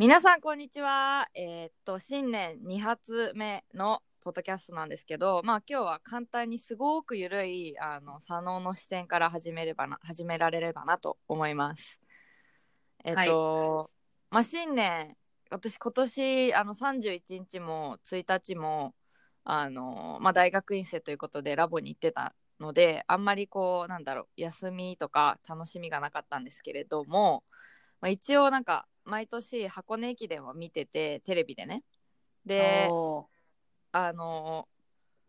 皆さんこんにちは。えーっと新年2発目のポッドキャストなんですけど、まあ今日は簡単にすごくゆるいあの左脳の視点から始めればな始められればなと思います。えっと、まあ新年私今年あの31日も1日もあの、まあ、大学院生ということでラボに行ってたのであんまりこうなんだろう休みとか楽しみがなかったんですけれども、まあ、一応なんか毎年箱根駅伝を見ててテレビでね。でおあの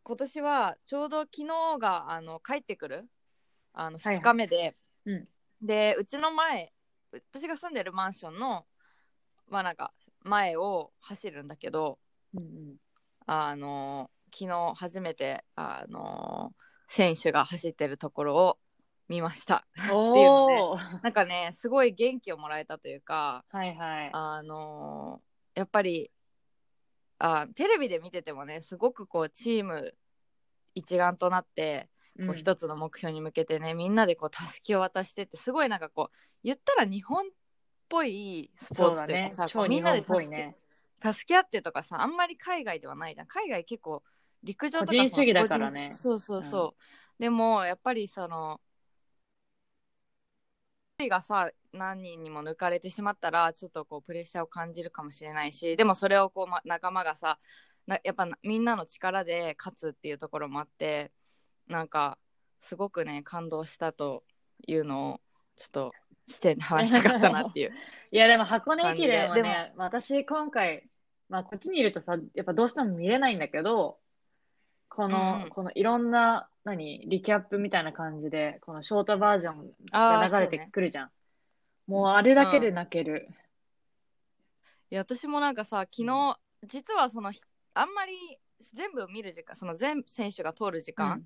今年はちょうど昨日があの帰ってくるあのはいはい。2日目で、うん。でうちの前私が住んでるマンションのまあなんか前を走るんだけどーうん。あの昨日初めてあの選手が走ってるところを見ました。うん、おおー。なんかねすごい元気をもらえたというかはいはい。あのやっぱりあテレビで見ててもねすごくこうチーム一丸となってこう一つの目標に向けてね、みんなでこうたすきを渡してってすごいなんかこう言ったら日本っぽいスポーツというかさ、こうみんなで助け,、いね。助け合ってとかさあんまり海外ではないじゃん海外結構陸上とか個人主義だからね。そうそうそう、でもやっぱりその一人がさ何人にも抜かれてしまったらちょっとこうプレッシャーを感じるかもしれないしでもそれをこう、ま、仲間がさなやっぱなみんなの力で勝つっていうところもあってなんかすごくね感動したというのをちょっとして話したかったなっていう いやでも箱根駅伝はね、私今回、まあこっちにいるとさ、やっぱどうしても見れないんだけど、この、うん。このいろんな、何、リキャップみたいな感じで、このショートバージョンが流れてくるじゃん。もうあれだけで泣ける。いや私もなんかさ昨日実はそのひあんまり全部見る時間その全選手が通る時間、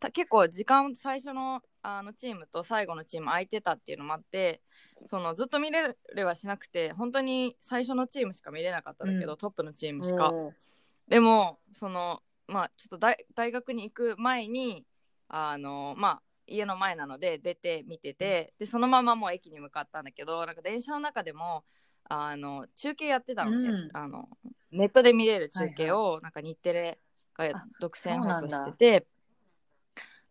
た結構時間最初のあのチームと最後のチーム空いてたっていうのもあってそのずっと見れれはしなくて本当に最初のチームしか見れなかったんだけど、うん。トップのチーうんムしか。でもそのまあちょっと大大学に行く前にあのまあ家の前なので出て見ててでそのままもう駅に向かったんだけどなんか電車の中でもあの中継やってたので、うん。あのネットで見れる中継をなんか日テレがあ独占放送してて。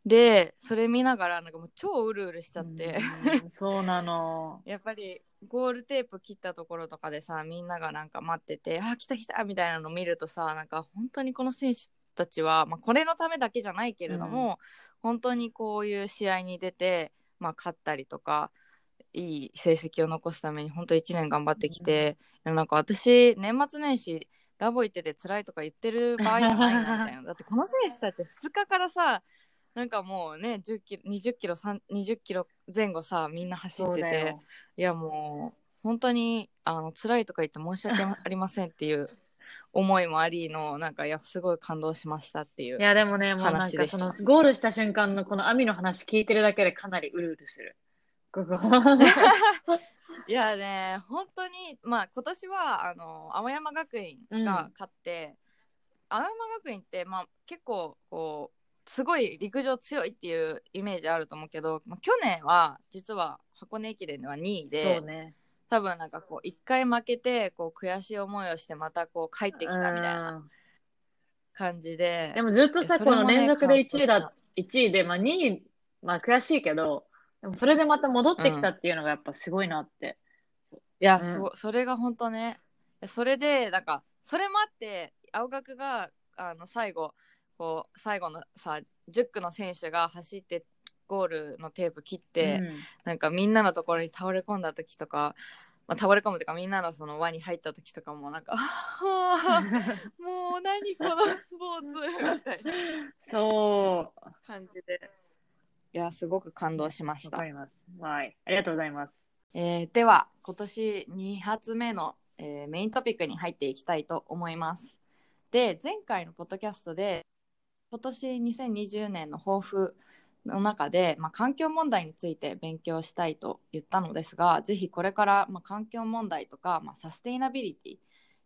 でそれ見ながらなんかもう超うるうるしちゃって、うんそうなの。やっぱりゴールテープ切ったところとかでさみんながなんか待っててあ来た来たみたいなの見るとさなんか本当にこの選手たちは、まあ、これのためだけじゃないけれども、本当にこういう試合に出て、まあ、勝ったりとかいい成績を残すために本当1年頑張ってきて、いやなんか私年末年始ラボ行ってて辛いとか言ってる場合じゃないなみたいな。だってこの選手たち2日からさなんかもうね10キロ20キロ3 20キロ前後さみんな走ってて。いやもう本当にあの辛いとか言って申し訳ありませんっていう思いもありのなんかいやすごい感動しましたっていういやでもね、もうなんかそのゴールした瞬間のこのアミの話聞いてるだけでかなりうるうるする。いやね本当にまあ今年はあの青山学院が勝って、青山学院ってまあ結構こうすごい陸上強いっていうイメージあると思うけど、まあ、去年は実は箱根駅伝では2位で、そうね。多分なんかこう1回負けてこう悔しい思いをしてまたこう帰ってきたみたいなうん。感じで。でもずっとさ、ねの連続で1位だ、1位で、まあ2位、まあ悔しいけど、でもそれでまた戻ってきたっていうのがやっぱすごいなって。いや、うん。そそれが本当ね。それでなんかそれもあって青学があの最後こう最後のさ10区の選手が走ってゴールのテープ切って、うんなんかみんなのところに倒れ込んだ時とか、まあ、倒れ込むというかみんなのその輪に入った時とかもなんかはあ もう何このスポーツみたいなそう。感じでいやすごく感動しましたわか、ります。はい。ありがとうございます。えーでは今年2発目のえーメイントピックに入っていきたいと思います。で前回のポッドキャストで今年2020年の抱負の中で、まあ、環境問題について勉強したいと言ったのですがぜひこれから、まあ、環境問題とか、まあ、サステイナビリティ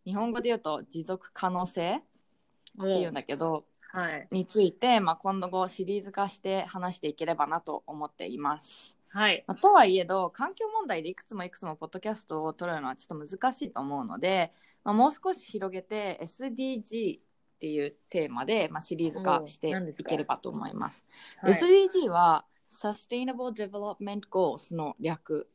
日本語で言うと持続可能性っていうんだけどはい。について、まあ、今後シリーズ化して話していければなと思っています。はい。まあ、とはいえど環境問題でいくつもいくつもポッドキャストを撮るのはちょっと難しいと思うので、まあ、もう少し広げて SDG っていうテーマで、まあ、シリーズ化していければと思います。はい SDG は Sustainable Development Goals の略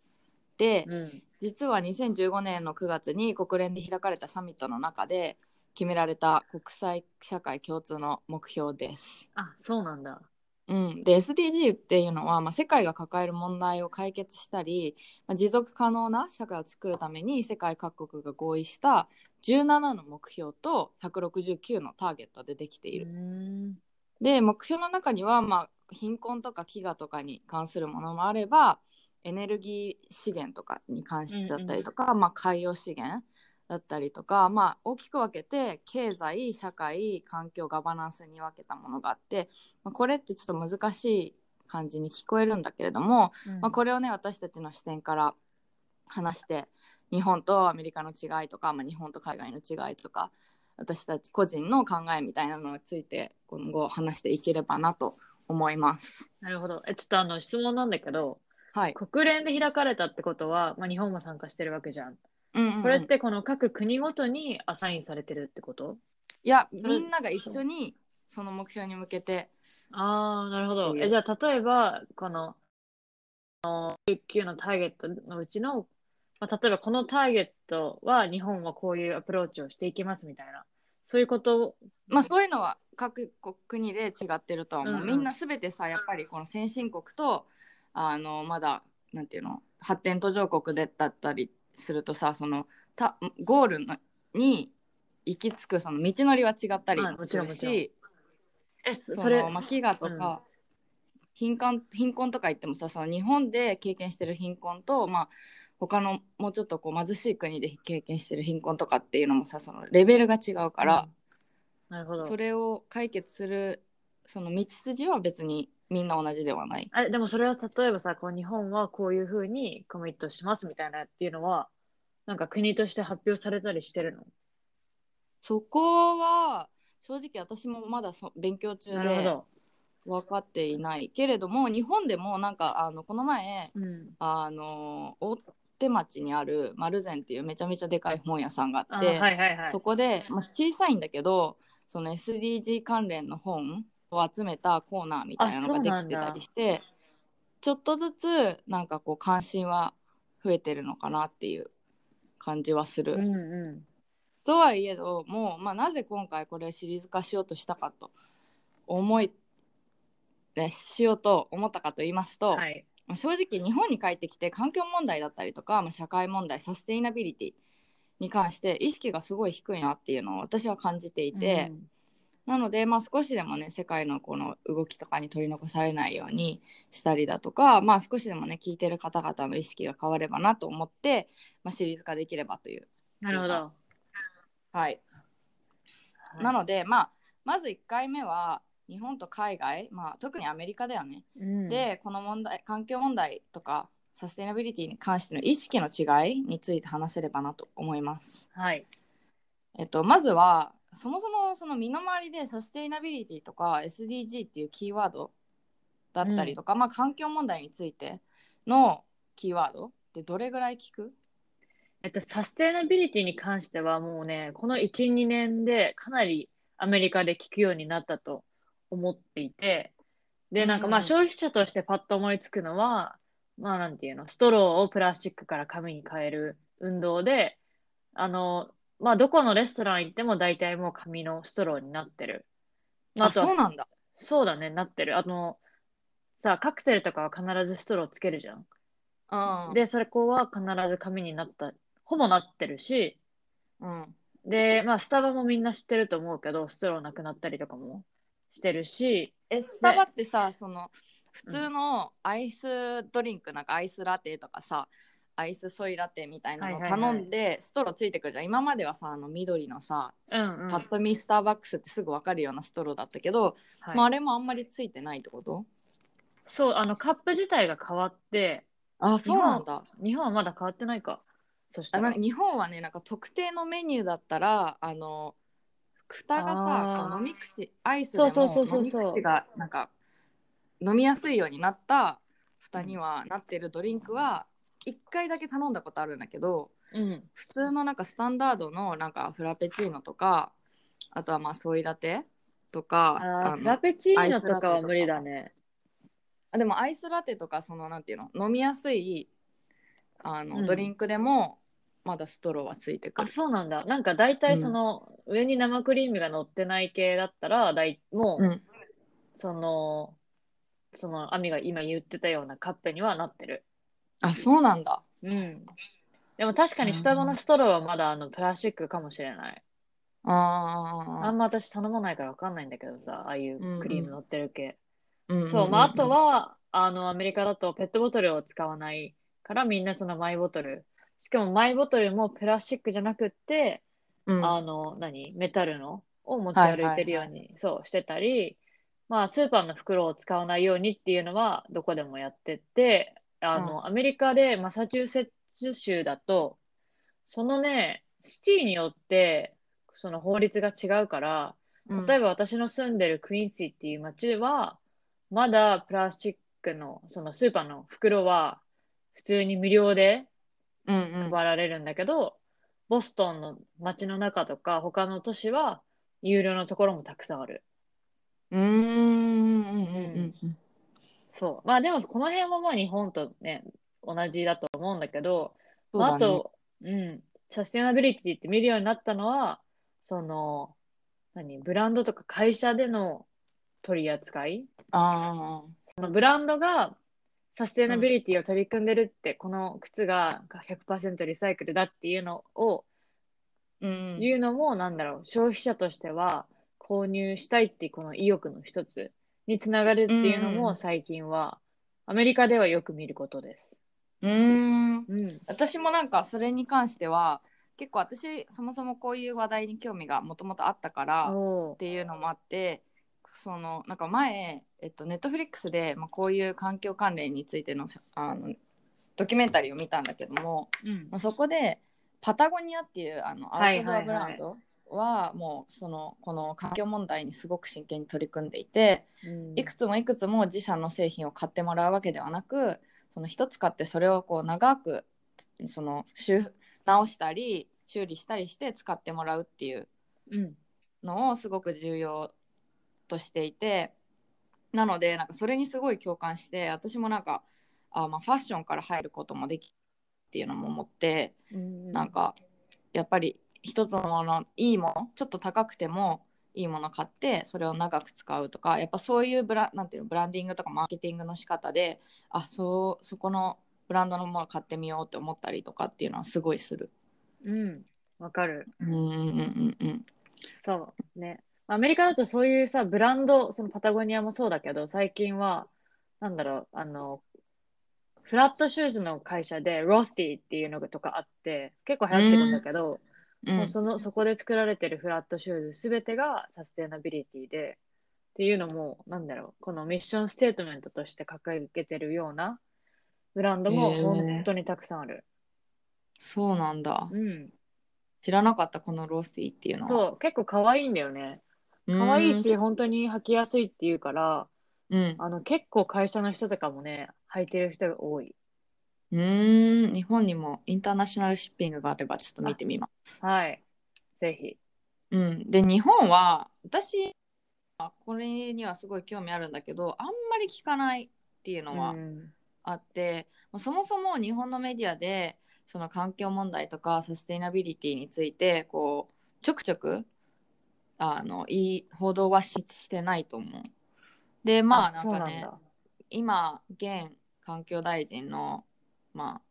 で、うん。実は2015年の9月に国連で開かれたサミットの中で決められた国際社会共通の目標です。あ、そうなんだ。うん、で SDG っていうのは、まあ、世界が抱える問題を解決したり、まあ、持続可能な社会を作るために世界各国が合意した17の目標と169のターゲットでできていうる。ん。で目標の中には、まあ、貧困とか飢餓とかに関するものもあればエネルギー資源とかに関してだったりとか、まあ、海洋資源だったりとか、まあ、大きく分けて経済社会環境ガバナンスに分けたものがあって、まあ、これってちょっと難しい感じに聞こえるんだけれども、まあ、これをね私たちの視点から話して日本とアメリカの違いとか、まあ、日本と海外の違いとか私たち個人の考えみたいなのについて今後話していければなと思います。なるほど。え、ちょっとあの質問なんだけど、はい、国連で開かれたってことは、まあ、日本も参加してるわけじゃん。うんうんうんこれってこの各国ごとにアサインされてるってこと？いやれみんなが一緒にその目標に向けてああ、なるほどえ、じゃあ例えば、この、あの19のターゲットのうちの、まあ、例えばこのターゲットは日本はこういうアプローチをしていきますみたいな。そういうこと、まあそういうのは各国で違ってるとは思う、うんうん。みんな全てさやっぱりこの先進国とあのまだなんていうの？発展途上国でだったりするとさそのたゴールのに行き着くその道のりは違ったりするしえ、そそそれ、のまあ、飢餓とか、貧困貧困とか言ってもさその日本で経験してる貧困と、まあ、他のもうちょっとこう貧しい国で経験してる貧困とかっていうのもさそのレベルが違うから。なるほど。それを解決するその道筋は別にみんな同じではない。え、でもそれは例えばさ、こう日本はこういうふうにコミットしますみたいなっていうのは、なんか国として発表されたりしてるの？そこは正直私もまだそ勉強中で。分かっていないけれども日本でもなんかあのこの前うん。あの大手町にある丸善っていうめちゃめちゃでかい本屋さんがああって、はいはいはい。そこで、まあ、小さいんだけどその SDG 関連の本を集めたコーナーみたいなのができてたりしてちょっとずつなんかこう関心は増えてるのかなっていう感じはする。うんうとはいえども、まあ、なぜ今回これをシリーズ化しようとしたかと思い、ね、しようと思ったかと言いますん。と、はい。まあ正直日本に帰ってきて環境問題だったりとか、まあ、社会問題サステイナビリティに関して意識がすごい低いなっていうのを私は感じていて、うんなので、まあ、少しでもね世界のこの動きとかに取り残されないようにしたりだとか、まあ、少しでもね聞いてる方々の意識が変わればなと思って、まあ、シリーズ化できればという。なるほど。はい、なので、まあ、まず1回目は日本と海外、まあ、特にアメリカだよね、うん、でこの問題環境問題とかサステイナビリティに関しての意識の違いについて話せればなと思います。はい。えっと、まずはそもそもその身の回りでサステイナビリティとか SDG っていうキーワードだったりとか、まあ、環境問題についてのキーワードってどれぐらい聞く？えっと、サステナビリティに関してはもうね、この1、2年でかなりアメリカで聞くようになったと思っていて、で、なんかまあうん消費者としてパッと思いつくのは、まあなんていうの、ストローをプラスチックから紙に変える運動で、あの、まあどこのレストラン行っても大体もう紙のストローになってる。まあ、あとはそうなんだ。そうだね、なってる。あの、さあ、カクセルとかは必ずストローつけるじゃん。うん、で、それこは必ず紙になった、ほぼなってるし、うん、で、まあ、スタバもみんな知ってると思うけど、ストローなくなったりとかもしてるし、えスタバってさその普通のアイスドリンクなんかアイスラテとかさアイスソイラテみたいなの頼んで、ストローついてくるじゃん。今まではさあの緑のさ、うんうん。パッと見スターバックスってすぐ分かるようなストローだったけど、はい。まあ、あれもあんまりついてないってこと？そう、あの、カップ自体が変わって、あそうなんだ。日本はまだ変わってないか。そしたら。日本はねなんか特定のメニューだったらあの蓋がさ飲み口アイスで飲み口がなんか飲みやすいようになった蓋にはなってるドリンクは1回だけ頼んだことあるんだけどうん。普通のなんかスタンダードのなんかフラペチーノとかあとはまあソイラテとかフラペチーノとかは無理だね。あでもアイスラテとかそのなんていうの飲みやすいあの、うん。ドリンクでもまだストローはついてくあ、る。そうなんだ。なんか大体その、上に生クリームが乗ってない系だったら、だいもう、うんその、その、アミが今言ってたようなカップにはなってる。あそうなんだ。うん。でも確かに下のストローはまだあのプラスチックかもしれない。ああんま私頼まないからわかんないんだけどさ、ああいうクリーム乗ってる系。あそう、まあ、あと、は、あの、アメリカだとペットボトルを使わないから、みんなそのマイボトル。しかもマイボトルもプラスチックじゃなくって、うん。あの、何？メタルのを持ち歩いてるように、そう、してたり、まあ、スーパーの袋を使わないようにっていうのは、どこでもやってて、あの、うん。アメリカでマサチューセッツ州だと、そのね、シティによって、その法律が違うから、例えば私の住んでるクイーンシーっていう街では、まだプラスチックの、そのスーパーの袋は普通に無料で配られるんだけど、ボストンの街の中とか他の都市は有料のところもたくさんある。うん。うんうんうんうんそう。まあでもこの辺はまあ日本とね、同じだと思うんだけど、まあ、そうだね。あと、うん、サステナビリティって見るようになったのは、その、何、ブランドとか会社での取り扱い。あそのブランドがサステナビリティを取り組んでるって、この靴が100%リサイクルだっていうのをあうん。言うのも、なんだろう、消費者としては購入したいっていうこの意欲の一つにつながるっていうのうん。も最近はアメリカではよく見ることです。うん。うん。私もなんかそれに関しては結構私そもそもこういう話題に興味がもともとあったからっていうのもあってそのなんか前えっとネットフリックスで、まあ、こういう環境関連についてのあのドキュメンタリーを見たんだけども、うん。まあ、そこでパタゴニアっていうあのアはいウトドアブランドはもうそのこの環境問題にすごく真剣に取り組んでいてうん。いくつもいくつも自社の製品を買ってもらうわけではなくその一つ買ってそれをこう長くその修直したり修理したりして使ってもらうっていううん。のをすごく重要としていてなのでなんかそれにすごい共感して私もなんかあ、まあ、ファッションから入ることもできっていうのも思ってうんなんかやっぱり一つのものいいものちょっと高くてもいいもの買ってそれを長く使うとかやっぱそういうブラなんていうのブランディングとかマーケティングの仕方であそうそこのブランドのもの買ってみようって思ったりとかっていうのはすごいする。うん。わかる。うんうんうんうんそう。ね。アメリカだとそういうさ、ブランド、そのパタゴニアもそうだけど、最近は、なんだろう、あの、フラットシューズの会社でロッティっていうのとかあって、結構流行ってるんだけど、うんもうその、そこで作られてるフラットシューズすべてがサステナビリティで、っていうのも、なんだろう、このミッションステートメントとして掲げてるようなブランドも本当にたくさんある。そうなんだうん。知らなかったこのロースティーっていうのはそう、結構可愛いんだよね。うん可愛いし、本当に履きやすいっていうから、うん。あの、結構会社の人とかもね、履いてる人が多い。うーん。日本にもインターナショナルシッピングがあればちょっと見てみます。はい。ぜひ。うん、で日本は私あこれにはすごい興味あるんだけどあんまり聞かないっていうのはうん。あって、まあそもそも日本のメディアでその環境問題とかサステイナビリティについてこうちょくちょくあのいい報道はししてないと思う。でまあなんかね。今現環境大臣の、まあ、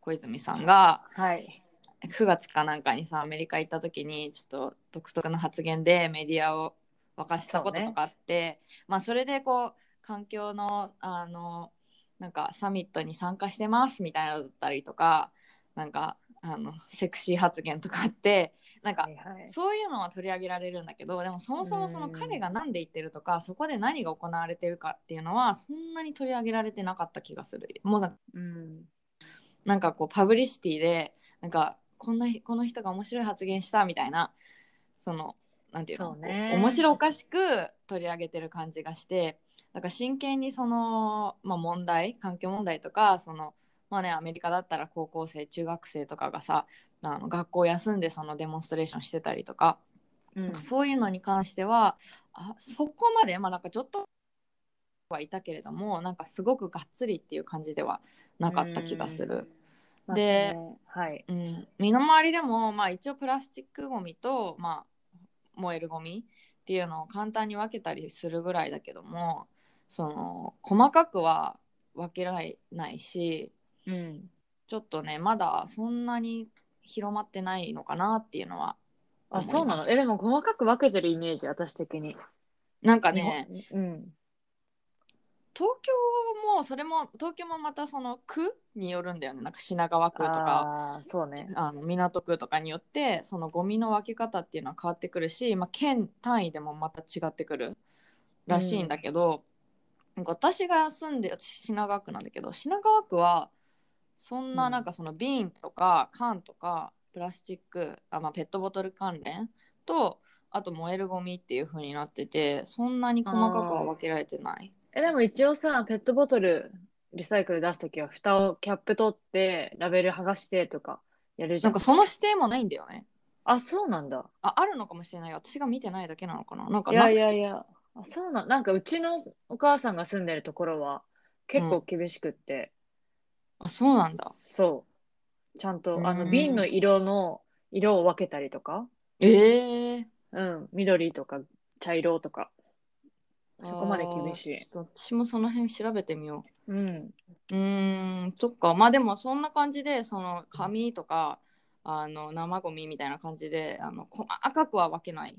小泉さんがはい。9月かなんかにさアメリカ行った時にちょっと独特な発言でメディアを沸かしたこととかあってそ,、まあ、それでこう環境のあのなんかサミットに参加してますみたいなのだったりとかなんかあのセクシー発言とかあって なんかはい。はいそういうのは取り上げられるんだけどでもそもそもそのうん彼が何で言ってるとかそこで何が行われてるかっていうのはそんなに取り上げられてなかった気がする。もうなんかうん。なんかこうパブリシティでなんかこんなこの人が面白い発言したみたいなそのなんていうのそうね。面白おかしく取り上げてる感じがしてだから真剣にその、まあ、問題環境問題とかそのまあねアメリカだったら高校生中学生とかがさあの学校休んでそのデモンストレーションしてたりとか、うん。そういうのに関してはあそこまでまあなんかちょっとはいたけれどもなんかすごくがっつりっていう感じではなかった気がする。まあでねはい。うん、身の回りでも、まあ、一応プラスチックごみと、まあ、燃えるごみっていうのを簡単に分けたりするぐらいだけどもその細かくは分けられないしうん。ちょっとねまだそんなに広まってないのかなっていうのはあそうなの？えでも細かく分けてるイメージ私的に。なんかねうん。東京もそれも東京もまたその区によるんだよね。なんか品川区とかそうね。あの港区とかによってそのゴミの分け方っていうのは変わってくるし、まあ、県単位でもまた違ってくるらしいんだけど、なんか私が住んで私品川区なんだけど品川区はそんななんかその瓶とか缶とかプラスチックあ、まあ、ペットボトル関連とあと燃えるゴミっていう風になっててそんなに細かくは分けられてない。えでも一応さペットボトルリサイクル出すときは蓋をキャップ取ってラベル剥がしてとかやるじゃなんんかその指定もないんだよね。あそうなんだ。ああるのかもしれない。よ私が見てないだけなのかな。なんかいやいなやいや。あそうなんなんかうちのお母さんが住んでるところは結構厳しくって、あそうなんだ。そうちゃんとあうんの瓶の色の色を分けたりとかええうん緑とか茶色とかそこまで厳しいあーちょっと私もその辺調べてみようんう。うーん、そっか。まあでもそんな感じで、その紙とか、あの生ゴミみたいな感じで、あの細かくは分けない。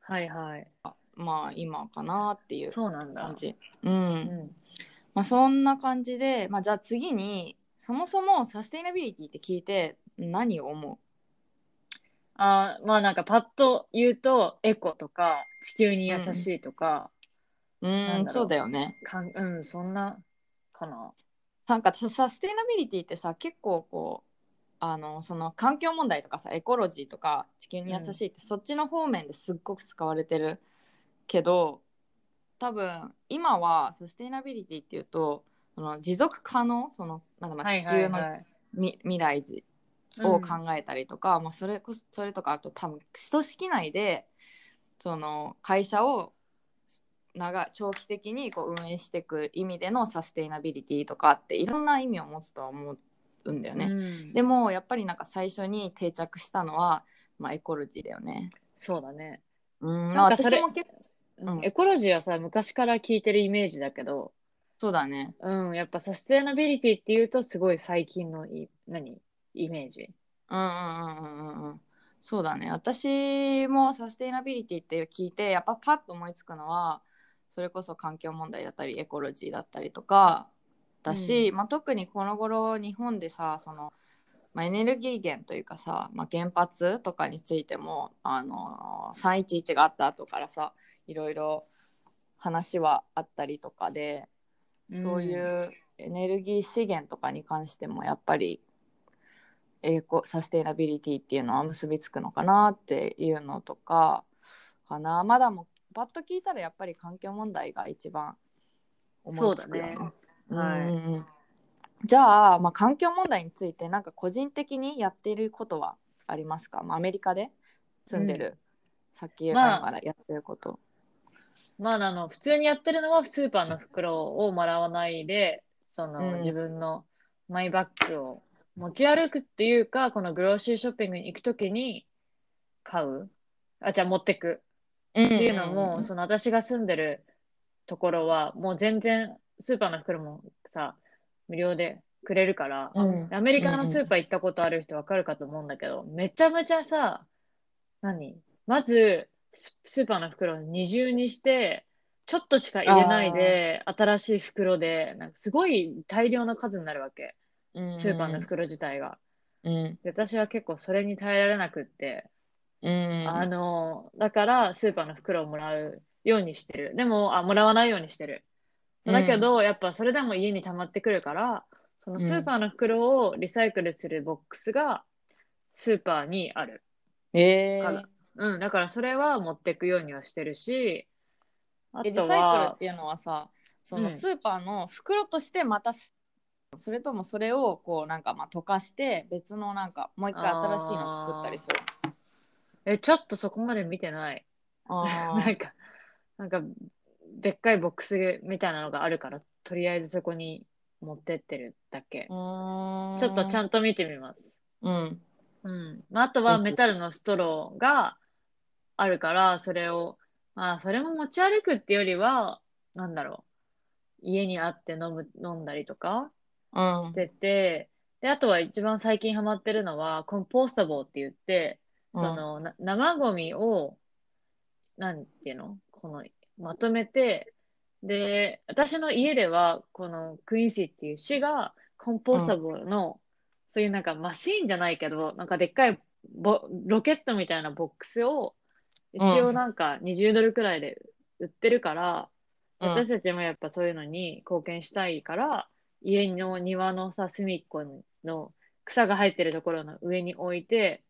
はいはいまあ今かなっていうそうなんだ感じ。うん。うんまあそんな感じで、まあじゃあ次に、そもそもサステイナビリティって聞いて何を思あーまあなんかパッと言うとエコとか地球に優しいとか、うん、うそうだよね。かんうんそんなかな。なんかササステイナビリティってさ結構こうあのその環境問題とかさエコロジーとか地球に優しいって、そっちの方面ですっごく使われてるけど多分今はサステイナビリティっていうとその持続可能そのなんだまあ地球の未来を考えたりとか、まあ、それこそそれとかあと多分組織内でその会社を長長期的にこう運営していく意味でのサステイナビリティとかっていろんな意味を持つとは思うんだよね。うん。でもやっぱりなんか最初に定着したのは、まあ、エコロジーだよね。そうだね、うん、私も結構うんエコロジーはさ昔から聞いてるイメージだけどそうだね。うんやっぱサステナビリティっていうとすごい最近のい何？イメージ？うんうんうんうんうんうん。そうだね。私もサステイナビリティって聞いて、やっぱパッと思いつくのは、それこそ環境問題だったり、エコロジーだったりとかだし、まあ、特にこの頃日本でさ、その、まあ、エネルギー源というかさ、まあ、原発とかについても、あの311があった後からさ、いろいろ話はあったりとかで、そういうエネルギー資源とかに関してもやっぱりエコサステイナビリティっていうのは結びつくのかなっていうのとかかな。まだもパッと聞いたらやっぱり環境問題が一番思いつくよね。そうだね。はい。うんじゃあ、まあ、環境問題についてなんか個人的にやっていることはありますか、まあ、アメリカで住んでる、先ながらやってること、まああの普通にやってるのはスーパーの袋をもらわないでその、うん。自分のマイバッグを持ち歩くっていうかこのグローシーショッピングに行くときに買う。あじゃあ持ってく。うん。っていうのも、んんその私が住んでるところはもう全然スーパーの袋もさ無料でくれるから、うんアメリカのスーパー行ったことある人わかるかと思うんだけど、めちゃめちゃさ何？まずススーパーの袋を二重にしてちょっとしか入れないで、新しい袋で、なんかすごい大量の数になるわけ。うんスーパーの袋自体が。うんで私は結構それに耐えられなくって、うんあの、だからスーパーの袋をもらうようにしてる。でも、あ、もらわないようにしてる。だけど、やっぱそれでも家に溜まってくるから、そのスーパーの袋をリサイクルするボックスがスーパーにある。えー。うん、だからそれは持ってくようにはしてるし、あとえリサイクルはっ、ていうのはさそうん。のスーパーの袋としてまた、それともそれをこうなんかまあ溶かして別のなんかもう一回新しいの作ったりする。え、ちょっとそこまで見てない。あ なんか、なんか、でっかいボックスみたいなのがあるから、とりあえずそこに持ってってるだけ。ちょっとちゃんと見てみます。うんうん。まあ、あとはメタルのストローがあるから、それを、まあ、それも持ち歩くってよりは、なんだろう。家にあって飲む、飲んだりとかうんしてて、で、あとは一番最近ハマってるのは、コンポースタボーって言って、うんその、な生ゴミを、なんていうの？この、まとめて、で、私の家では、このクイーンシーっていう市が、コンポースタボーの、そういうなんかマシーンじゃないけど、なんかでっかいボロケットみたいなボックスを、一応なんか20ドルくらいで売ってるから、うん。私たちもやっぱそういうのに貢献したいから、家の庭のさ、隅っこの草が生えてるところの上に置いて、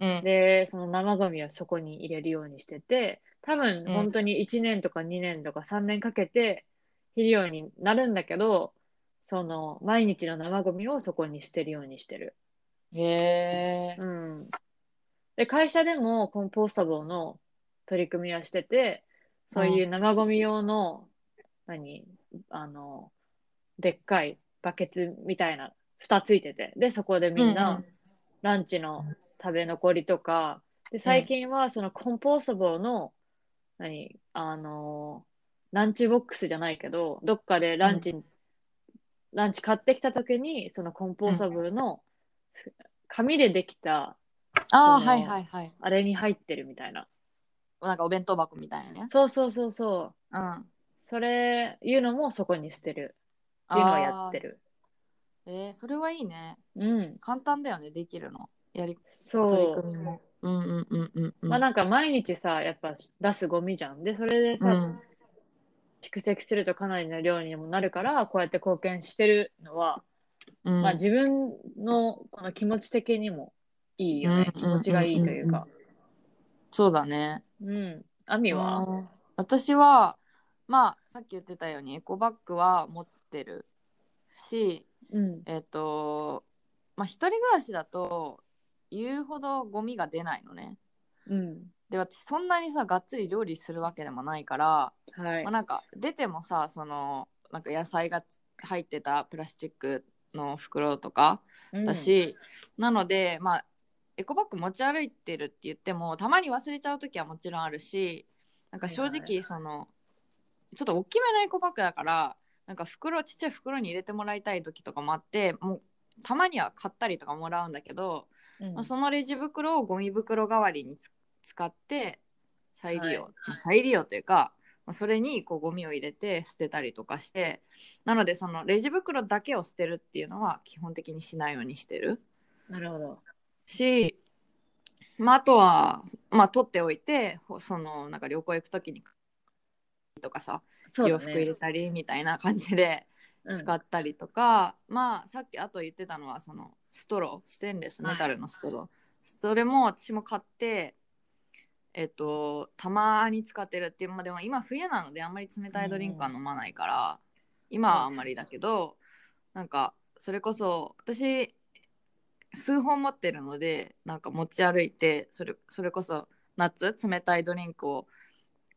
うん。で、その生ゴミはそこに入れるようにしてて、多分うん。本当に1年とか2年とか3年かけて肥料になるんだけど、その毎日の生ゴミをそこに捨てるようにしてる。へえうん。で、会社でもコンポースタボーの取り組みはしてて、そういう生ゴミ用の、何？あの、でっかいバケツみたいな、蓋ついてて、で、そこでみんな、ランチの食べ残りとか、で、最近はそのコンポースタボーの、何？あの、ランチボックスじゃないけど、どっかでランチ、ランチ買ってきた時に、そのコンポースタボーの、紙でできた、ああはいはいはいあれに入ってるみたいな。なんかお弁当箱みたいなね。そうそうそうそう。うん。それ、いうのもそこに捨てる。っていうのをやってる。えー、それはいいね。うん。簡単だよねできるのやり取りそう。組みもうんうんうんうんうんまあなんか毎日さ、やっぱ出すゴミじゃん。で、それでさ、うん蓄積するとかなりの量にもなるから、こうやって貢献してるのは、うんまあ自分のこの気持ち的にもいいよね。うん気持ちがいいというか。そうだねうん。アミは？うん私はまあさっき言ってたようにエコバッグは持ってるしうん。えっ、とまあ一人暮らしだと言うほどゴミが出ないのねうん。で私そんなにさがっつり料理するわけでもないから、はいまあ、。なんか出てもさそのなんか野菜がつ入ってたプラスチックの袋とかうんだし、なのでまあエコバッグ持ち歩いてるって言ってもたまに忘れちゃう時はもちろんあるしなんか正直そのちょっと大きめのエコバッグだからなんか袋ちっちゃい袋に入れてもらいたい時とかもあってもうたまには買ったりとかもらうんだけど、うんまあ、そのレジ袋をゴミ袋代わりにつ使って再利用、はいまあ再利用というか、まあ、それにこうゴミを入れて捨てたりとかしてなのでそのレジ袋だけを捨てるっていうのは基本的にしないようにしてるなるほど。し、まあ、あとは、まあ、取っておいてほそのなんか旅行行く時にとかさ、そうだ洋服入れね。たりみたいな感じでうん使ったりとか、まあさっきあと言ってたのはそのストローステンレスメタルのストロー、それも私も買ってえっとたまに使ってるっていうまあでも今冬なのであんまり冷たいドリンクは飲まないから、今はあんまりだけどなんかそれこそ私数本持ってるのでなんか持ち歩いてそれそれこそ夏冷たいドリンクを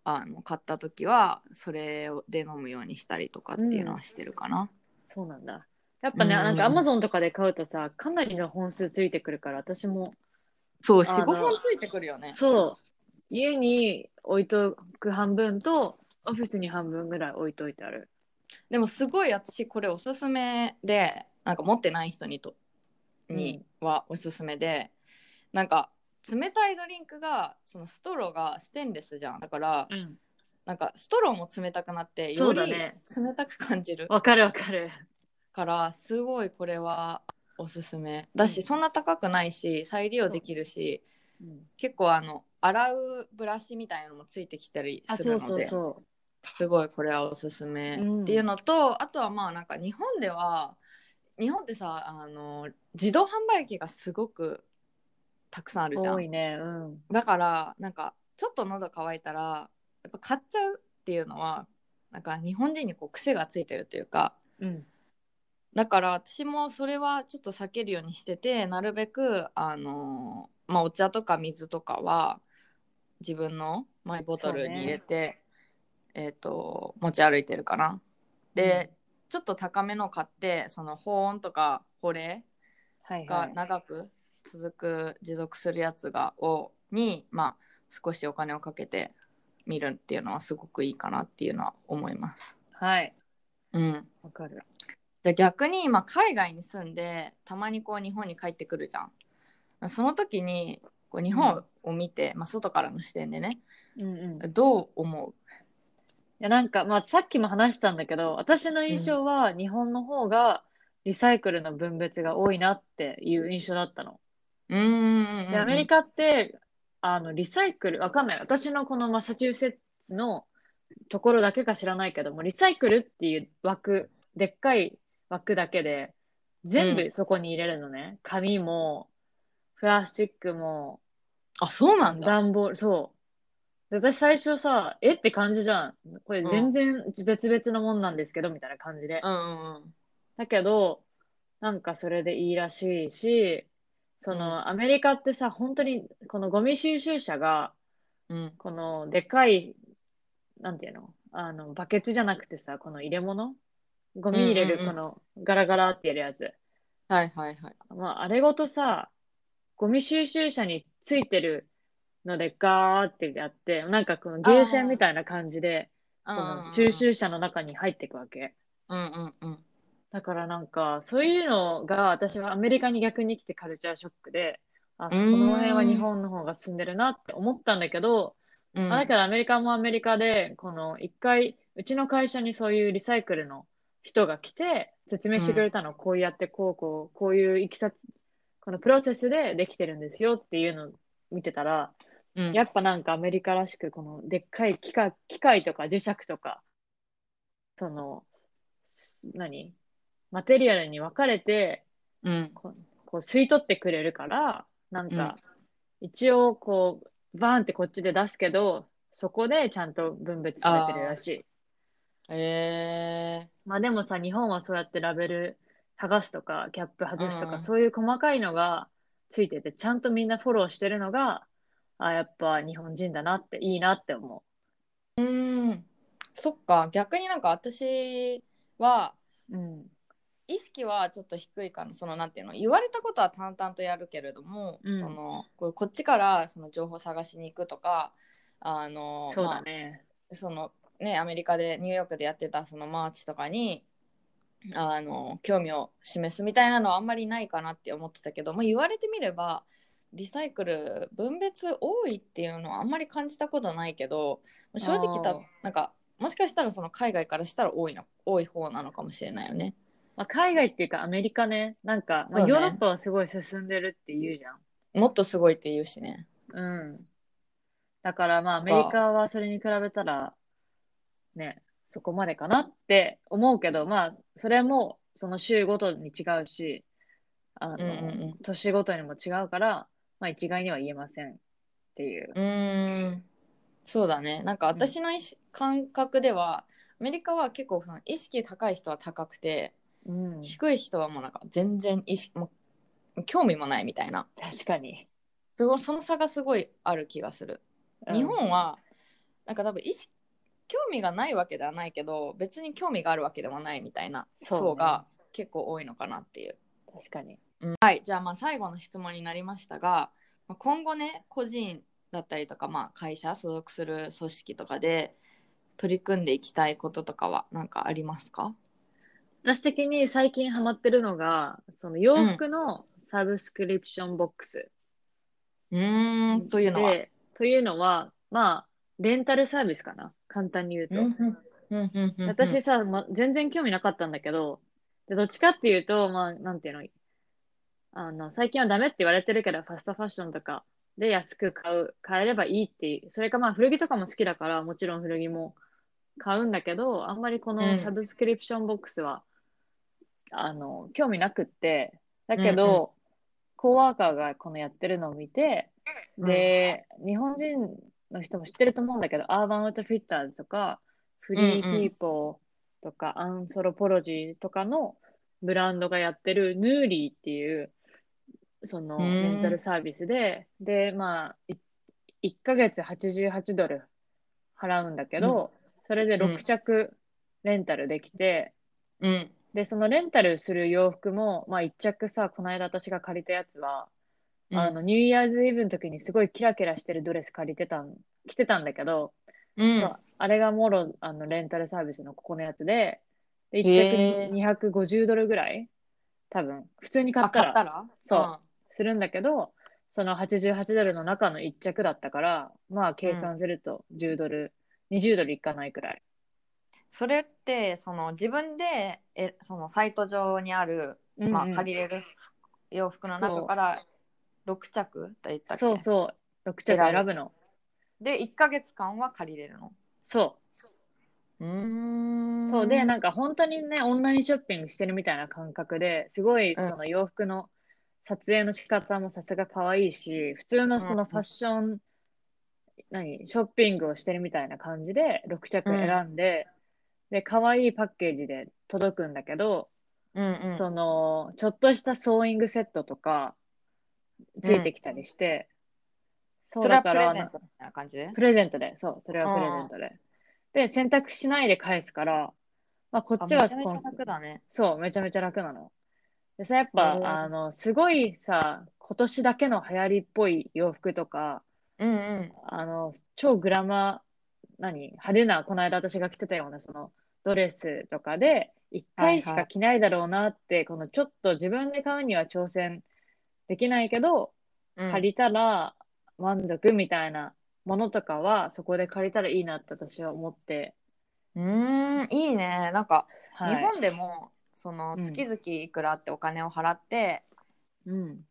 あの買った時はそれで飲むようにしたりとかっていうのはしてるかな。そうなんだ。やっぱね、うんなんかアマゾンとかで買うとさ、かなりの本数ついてくるから、私も、そうあの45本ついてくるよね。そう、家に置いとく半分と、オフィスに半分ぐらい置いといてある。でもすごい私これおすすめでなんか持ってない人にとにはおすすめで、なんか冷たいドリンクがそのストローがステンレスじゃん。だからうん。なんかストローも冷たくなってそより冷たく感じる。わかるわかる。からすごいこれはおすすめ。だし、うん。そんな高くないし再利用できるしう。ん。結構あの洗うブラシみたいなのもついてきたりあ、するのですごいこれはおすすめ。うん。っていうのと、あとはまあなんか日本では日本ってさあの自動販売機がすごくたくさんあるう。じゃん多いね。うん。だからなんかちょっと喉乾いたらやっぱ買っちゃうっていうのはなんか日本人にこう癖がついてるというかうん。だから私もそれはちょっと避けるようにしててなるべくあのまあお茶とか水とかは自分のマイボトルに入れて、えっ、と持ち歩いてるかな。で、ちょっと高めの買ってその保温とか保冷が。長く続く持続するやつがをにまあ少しお金をかけて見るっていうのはすごくいいかなっていうのは思います。はい。うん。わかる。で逆に今海外に住んでたまにこう日本に帰ってくるじゃん。その時にこう日本を見て、まあ、外からの視点でねうんうん。いどう思や、なんか、まあ、さっきも話したんだけど、私の印象は日本の方がリサイクルの分別が多いなっていう印象だったの。うんで、アメリカって、あの、リサイクル、わかんない。私のこのマサチューセッツのところだけか知らないけども、リサイクルっていう枠、でっかい枠だけで、全部そこに入れるのね。紙も、プラスチックも、あそうなんだ。段ボール、そう。で私最初さ、えって感じじゃん。これ全然別々のもんなんですけど、みたいな感じで。うんうんだけど、なんかそれでいいらしいし、その、アメリカってさ、本当に、このゴミ収集車が、うん。うんこのでかい、なんていうの？あの、バケツじゃなくてさ、この入れ物？ゴミ入れるこのガラガラってやるやつ。はいはいはい。まあ、あれごとさ、ゴミ収集車についてるのでガーってやって、なんかこのゲーセンみたいな感じで、この収集車の中に入っていくわけ。うんうんうんだからなんか、そういうのが私はアメリカに逆に来てカルチャーショックで、あ、そこの辺は日本の方が進んでるなって思ったんだけど、うん。あだからアメリカもアメリカで、この一回、うちの会社にそういうリサイクルの人が来て、説明してくれたの、こうやってこうこう、こういういきさつ、このプロセスでできてるんですよっていうのを見てたら、うん。やっぱなんかアメリカらしく、このでっかい機械機械とか磁石とか、その、す何？マテリアルに分かれて、うん。こう吸い取ってくれるから、なんか、一応こう、バーンってこっちで出すけど、そこでちゃんと分別されてるらしい。えまあでもさ、日本はそうやってラベル剥がすとか、キャップ外すとか、うん。そういう細かいのがついてて、ちゃんとみんなフォローしてるのが、あ、やっぱ日本人だなって、いいなって思ー、うん。そっか。逆になんか私はう。うん。意識はちょっと低いかなそのなんていうの？言われたことは淡々とやるけれども、うんそのこうこっちからその情報探しに行くとかあのそうだね。まあそのねアメリカでニューヨークでやってたそのマーチとかにあの興味を示すみたいなのはあんまりないかなって思ってたけど、まあ、言われてみればリサイクル分別多いっていうのはあんまり感じたことないけど正直たなんかもしかしたらその海外からしたら多いの多い方なのかもしれないよね。まあ、海外っていうかアメリカね、なんか、まあ、そうねヨーロッパはすごい進んでるって言うじゃん。もっとすごいって言うしね。うん。だからまあアメリカはそれに比べたら、ね、そこまでかなって思うけど、まあそれもその州ごとに違うし、あの、うんうんうん年ごとにも違うから、まあ一概には言えませんっていう。うーんそうだねなんか私の意識感覚ではアメリカは結構その意識高い人は高くてうん。低い人はもうなんか全然意識もう興味もないみたいな確かに。すごいその差がすごいある気がする。うん日本はなんか多分意識興味がないわけではないけど別に興味があるわけでもないみたいな層が結構多いのかなっていう。確かに。はい、じゃあまあ最後の質問になりましたがまあ今後ね個人だったりとか、まあ、会社所属する組織とかで取り組んでいきたいこととかは何かありますか？私的に最近ハマってるのが、その洋服のサブスクリプションボックス。うーんというのは？で、というのは、まあ、レンタルサービスかな簡単に言うと。私さ、ま、全然興味なかったんだけど、でどっちかっていうと、まあ、なんていうの、あの、最近はダメって言われてるけど、ファストファッションとかで安く買う、買えればいいっていう。それかまあ、古着とかも好きだから、もちろん古着も買うんだけど、あんまりこのサブスクリプションボックスは、うん、あの、興味なくって、だけど、うんうん、コーワーカーがこのやってるのを見て、で、日本人の人も知ってると思うんだけど、 Urban Outfitters とか、 Free Peo ple とか、うんうん、 Anthropologie とかのブランドがやってる Nuuly っていう、そのレンタルサービスで、で、まあ、1ヶ月88ドル払うんだけど、うん、それで6着レンタルできて、うん、で、そのレンタルする洋服も、まあ、1着さ、この間私が借りたやつは、うん、あの、ニューイヤーズイブの時にすごいキラキラしてるドレス借りてたん、着てたんだけど、うん、そうあれがもろあのレンタルサービスのここのやつで、で1着に250ドルぐらい多分、普通に買ったら、ったら？そう、うん、するんだけど、その88ドルの中の1着だったから、まあ計算すると10ドル、うん、20ドルいかないくらい。それってその自分でえそのサイト上にある、まあ、借りれる洋服の中から6着って言ったっけ？そうそう。6着選ぶの。で1か月間は借りれるの？そう。うん。そうでなんか本当にねオンラインショッピングしてるみたいな感覚ですごいその洋服の撮影の仕方もさすが可愛いし普通のそのファッション、うん、何ショッピングをしてるみたいな感じで6着選んで、で、可愛いパッケージで届くんだけど、うんうん、その、ちょっとしたソーイングセットとか、ついてきたりして、うん、それはプレゼントみたいな感じ？でプレゼントで、そう、それはプレゼントで。で、選択しないで返すから、まあ、こっちはめちゃめちゃ楽だね。そう、めちゃめちゃ楽なの。でさ、やっぱ、あの、すごいさ、今年だけの流行りっぽい洋服とか、うんうん、あの、超グラマー、何？派手な、この間私が着てたような、その、ドレスとかで、1回しか着ないだろうなって、はいはい、このちょっと自分で買うには挑戦できないけど、うん、借りたら満足みたいなものとかは、そこで借りたらいいなって私は思って。うんいいね。なんか、はい、日本でもその月々いくらってお金を払って、うん、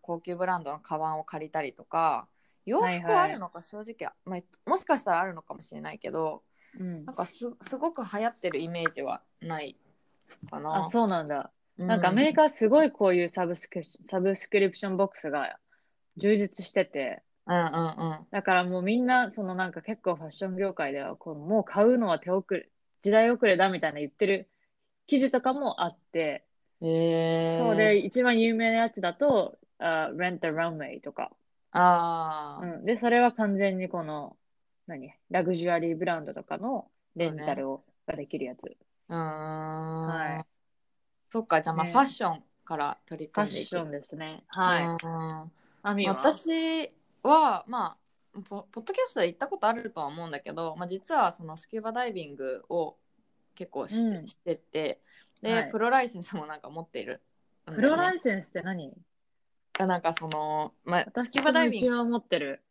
高級ブランドのカバンを借りたりとか洋服はあるのか正直、はいはい、まあ、もしかしたらあるのかもしれないけど、うん、なんかすすごく流行ってるイメージはないかな。あそうなんだ。なんかアメリカはすごいこういうサブスクサブスクリプションボックスが充実してて、うんうんうん、だからもうみんなそのなんか結構ファッション業界ではこうもう買うのは手遅れ時代遅れだみたいな言ってる記事とかもあって、えー、そうで一番有名なやつだと「uh, Rent the Runway」とかあ、うん、でそれは完全にこの何？ラグジュアリーブランドとかのレンタルを、ができるやつ。うん。はい。そっか、じゃあまあ、ファッションから取り組んでいく。ファッションですね。はい。あみ私は、まあポ、ポッドキャストで行ったことあるとは思うんだけど、まあ、実はそのスキューバダイビングを結構し,、うん、してて、で、はい、プロライセンスもなんか持っている、ね、プロライセンスって何？なんかその、まあ、スキューバダイビング。持ってる。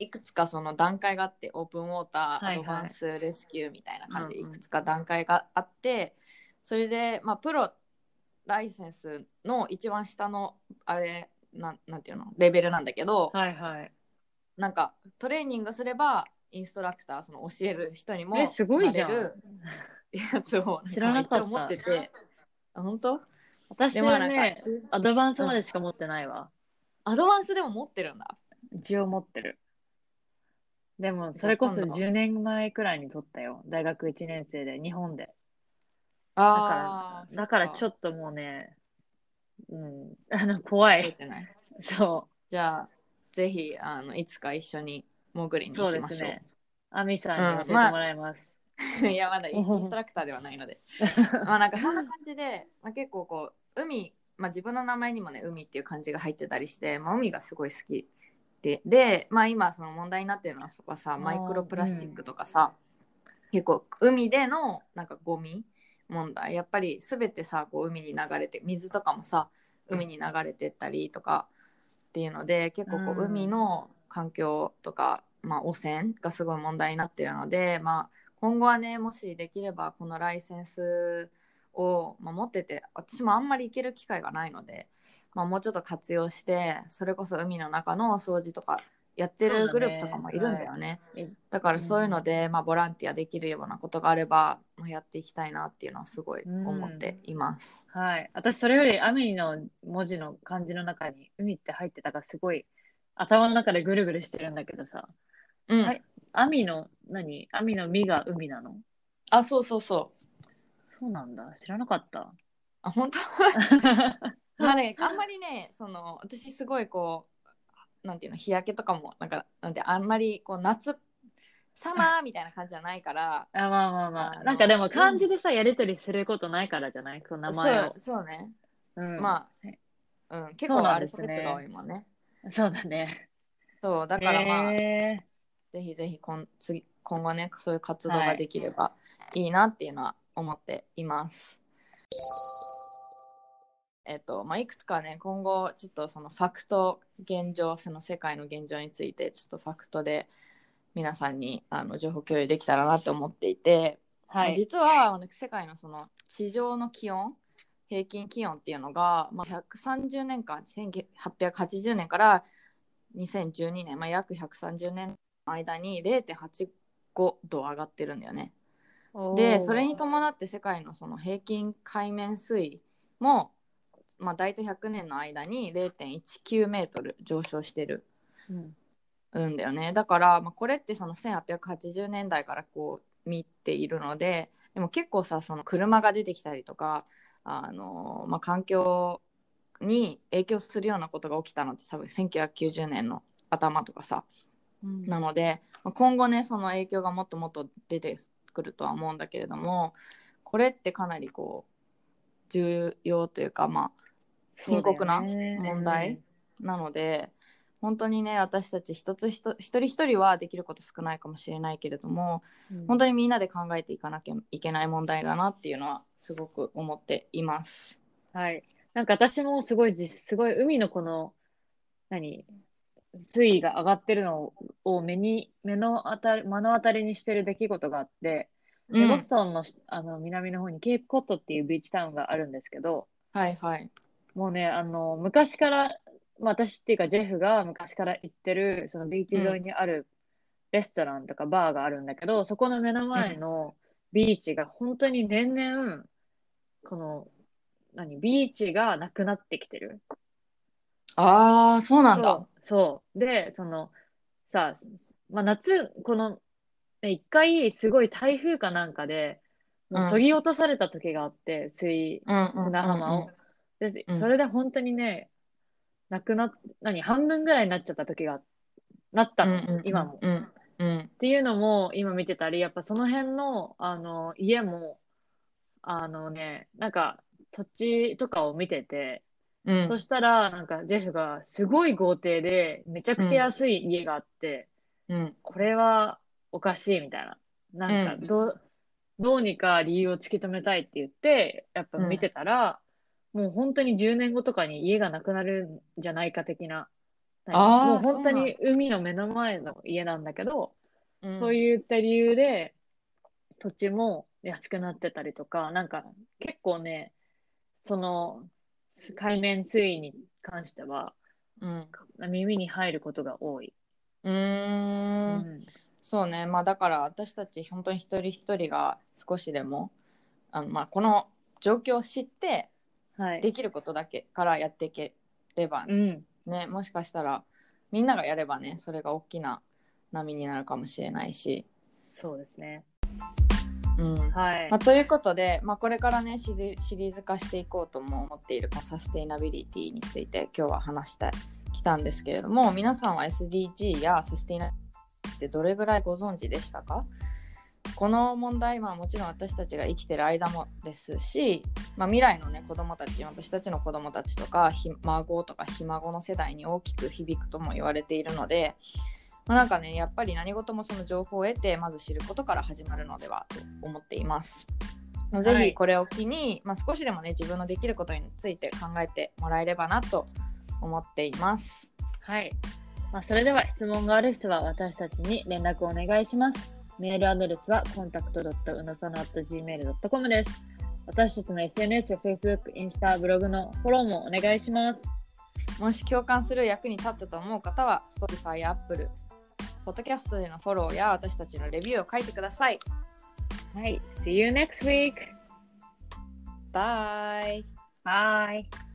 いくつかその段階があってオープンウォーター、アドバンスレスキューみたいな感じでいくつか段階があって、それで、まあ、プロライセンスの一番下のあれなんなんていうの？レベルなんだけど、はいはい、なんかトレーニングすればインストラクターその教える人にもすごいじゃん。やつを知らなかった。持ってて。あ本当？私はねアドバンスまでしか持ってないわ、うん、アドバンスでも持ってるんだ一応持ってるでも、それこそ10年前くらいに撮ったよ。大学1年生で、日本で。ああ。だからちょっともうね、うん、あの、怖い。そう。じゃあ、ぜひ、あの、いつか一緒に潜りに行きましょう。そうですね。アミさんに教えてもらいます。うんまあ、いや、まだインストラクターではないので。まあ、なんかそんな感じで、まあ、結構こう、海、まあ、自分の名前にもね、海っていう感じが入ってたりして、まあ、海がすごい好きでで、まあ、今その問題になってるのはさマイクロプラスチックとかさ、うん、結構海でのなんかゴミ問題。やっぱり全てさこう海に流れて水とかもさ海に流れてったりとかっていうので結構こう海の環境とかまあ、汚染がすごい問題になってるので、まあ、今後はねもしできればこのライセンスを、まあ、持ってて私もあんまり行ける機会がないので、まあ、もうちょっと活用してそれこそ海の中の掃除とかやってるグループとかもいるんだよね。だねだからそういうので、うん、まあ、ボランティアできるようなことがあれば、まあ、やっていきたいなっていうのはすごい思っています。うん、はい。私それよりアミの文字の漢字の中に海って入ってたからすごい頭の中でぐるぐるしてるんだけどさ。うん。はい。アミの何？アミの実が海なの？あ、そうそうそう。そうなんだ。知らなかった。あ、本当？まあね、あんまりね、その私すごいこうなんていうの日焼けとかもなんかなんてあんまりこう夏サマーみたいな感じじゃないから。あまあまあまあ。なんかでも漢字でさ、やり取りすることないからじゃない？その名前を。そうね、うん、まあ、うん、結構アルファベットが多いもんね。そうだね。そうだからまあ、ぜひぜひ今次今後ねそういう活動ができればいいなっていうのは思っています、はいえっとまあ、いくつかね今後ちょっとそのファクト現状その世界の現状についてちょっとファクトで皆さんにあの情報共有できたらなと思っていて、はい、実は世界のその地上の気温平均気温っていうのが、まあ、130年間1880年から2012年、まあ、約130年の間に0.85度上がってるんだよね。でそれに伴って世界のその平均海面水位もまあ、大体100年の間に0.19メートル上昇してる、うん、だよね。だから、まあ、これってその1880年代からこう見ているのででも結構さその車が出てきたりとかあの、まあ、環境に影響するようなことが起きたのって多分1990年の頭とかさ、うん、なので、まあ、今後ねその影響がもっともっと出てくるとは思うんだけれどもこれってかなりこう重要というかまあ深刻な問題なので、本当にね私たち一つ一人一人はできること少ないかもしれないけれども、うん、本当にみんなで考えていかなきゃいけない問題だなっていうのはすごく思っています。はい、なんか私もすごいすごい海のこの何？水位が上がってるのを目に目の当たり目の当たりにしてる出来事があって、うん、ボストンのあの南の方にケープコットっていうビーチタウンがあるんですけど、はいはい、もうね、あの、昔から、まあ、私っていうか、ジェフが昔から行ってる、そのビーチ沿いにあるレストランとかバーがあるんだけど、うん、そこの目の前のビーチが本当に年々、この、何、ビーチがなくなってきてる。ああ、そうなんだ。そう。で、その、さ、まあ、夏、この、ね、一回すごい台風かなんかで、もうそぎ落とされた時があって、水、砂浜を。で、それで本当にね、なくな何、半分ぐらいになっちゃった時が、なったの、うんうん、今も、うん。うん。っていうのも今見てたり、やっぱその辺の、あの、家も、あのね、なんか土地とかを見てて、うん、そしたら、なんかジェフがすごい豪邸で、めちゃくちゃ安い家があって、うん、これはおかしいみたいな。なんかどう、どうにか理由を突き止めたいって言って、やっぱ見てたら、もう本当に10年後とかに家がなくなるんじゃないか的な、もう本当に海の目の前の家なんだけど、そうそういった理由で土地も安くなってたりとか、なんか結構ね、その海面水位に関しては、うん、耳に入ることが多い。うん。うん、そうね、まあだから私たち本当に一人一人が少しでもあの、まあ、この状況を知ってできることだけからやっていければ、うん、ね、もしかしたらみんながやればねそれが大きな波になるかもしれないし。そうですね。うん。はい。まあ、ということで、まあ、これからねシリーズ化していこうとも思っているこのサステイナビリティについて今日は話してきたんですけれども皆さんは SDG やサステイナビリティってどれぐらいご存知でしたか？この問題はもちろん私たちが生きてる間もですし、まあ、未来のね子供たち私たちの子供たちとかひ孫とかひ孫の世代に大きく響くとも言われているので、まあ、なんかねやっぱり何事もその情報を得てまず知ることから始まるのではと思っています。ぜひこれを機に、まあ、少しでもね自分のできることについて考えてもらえればなと思っています。はいまあ、それでは質問がある人は私たちに連絡をお願いします。メールアドレスは contact.unosano.gmail.com です。私たちの SNS、Facebook、インスタ、ブログのフォローもお願いします。もし共感する役に立ったと思う方は Spotify や Apple、ポッドキャストでのフォローや私たちのレビューを書いてください。はい。See you next week! Bye! Bye!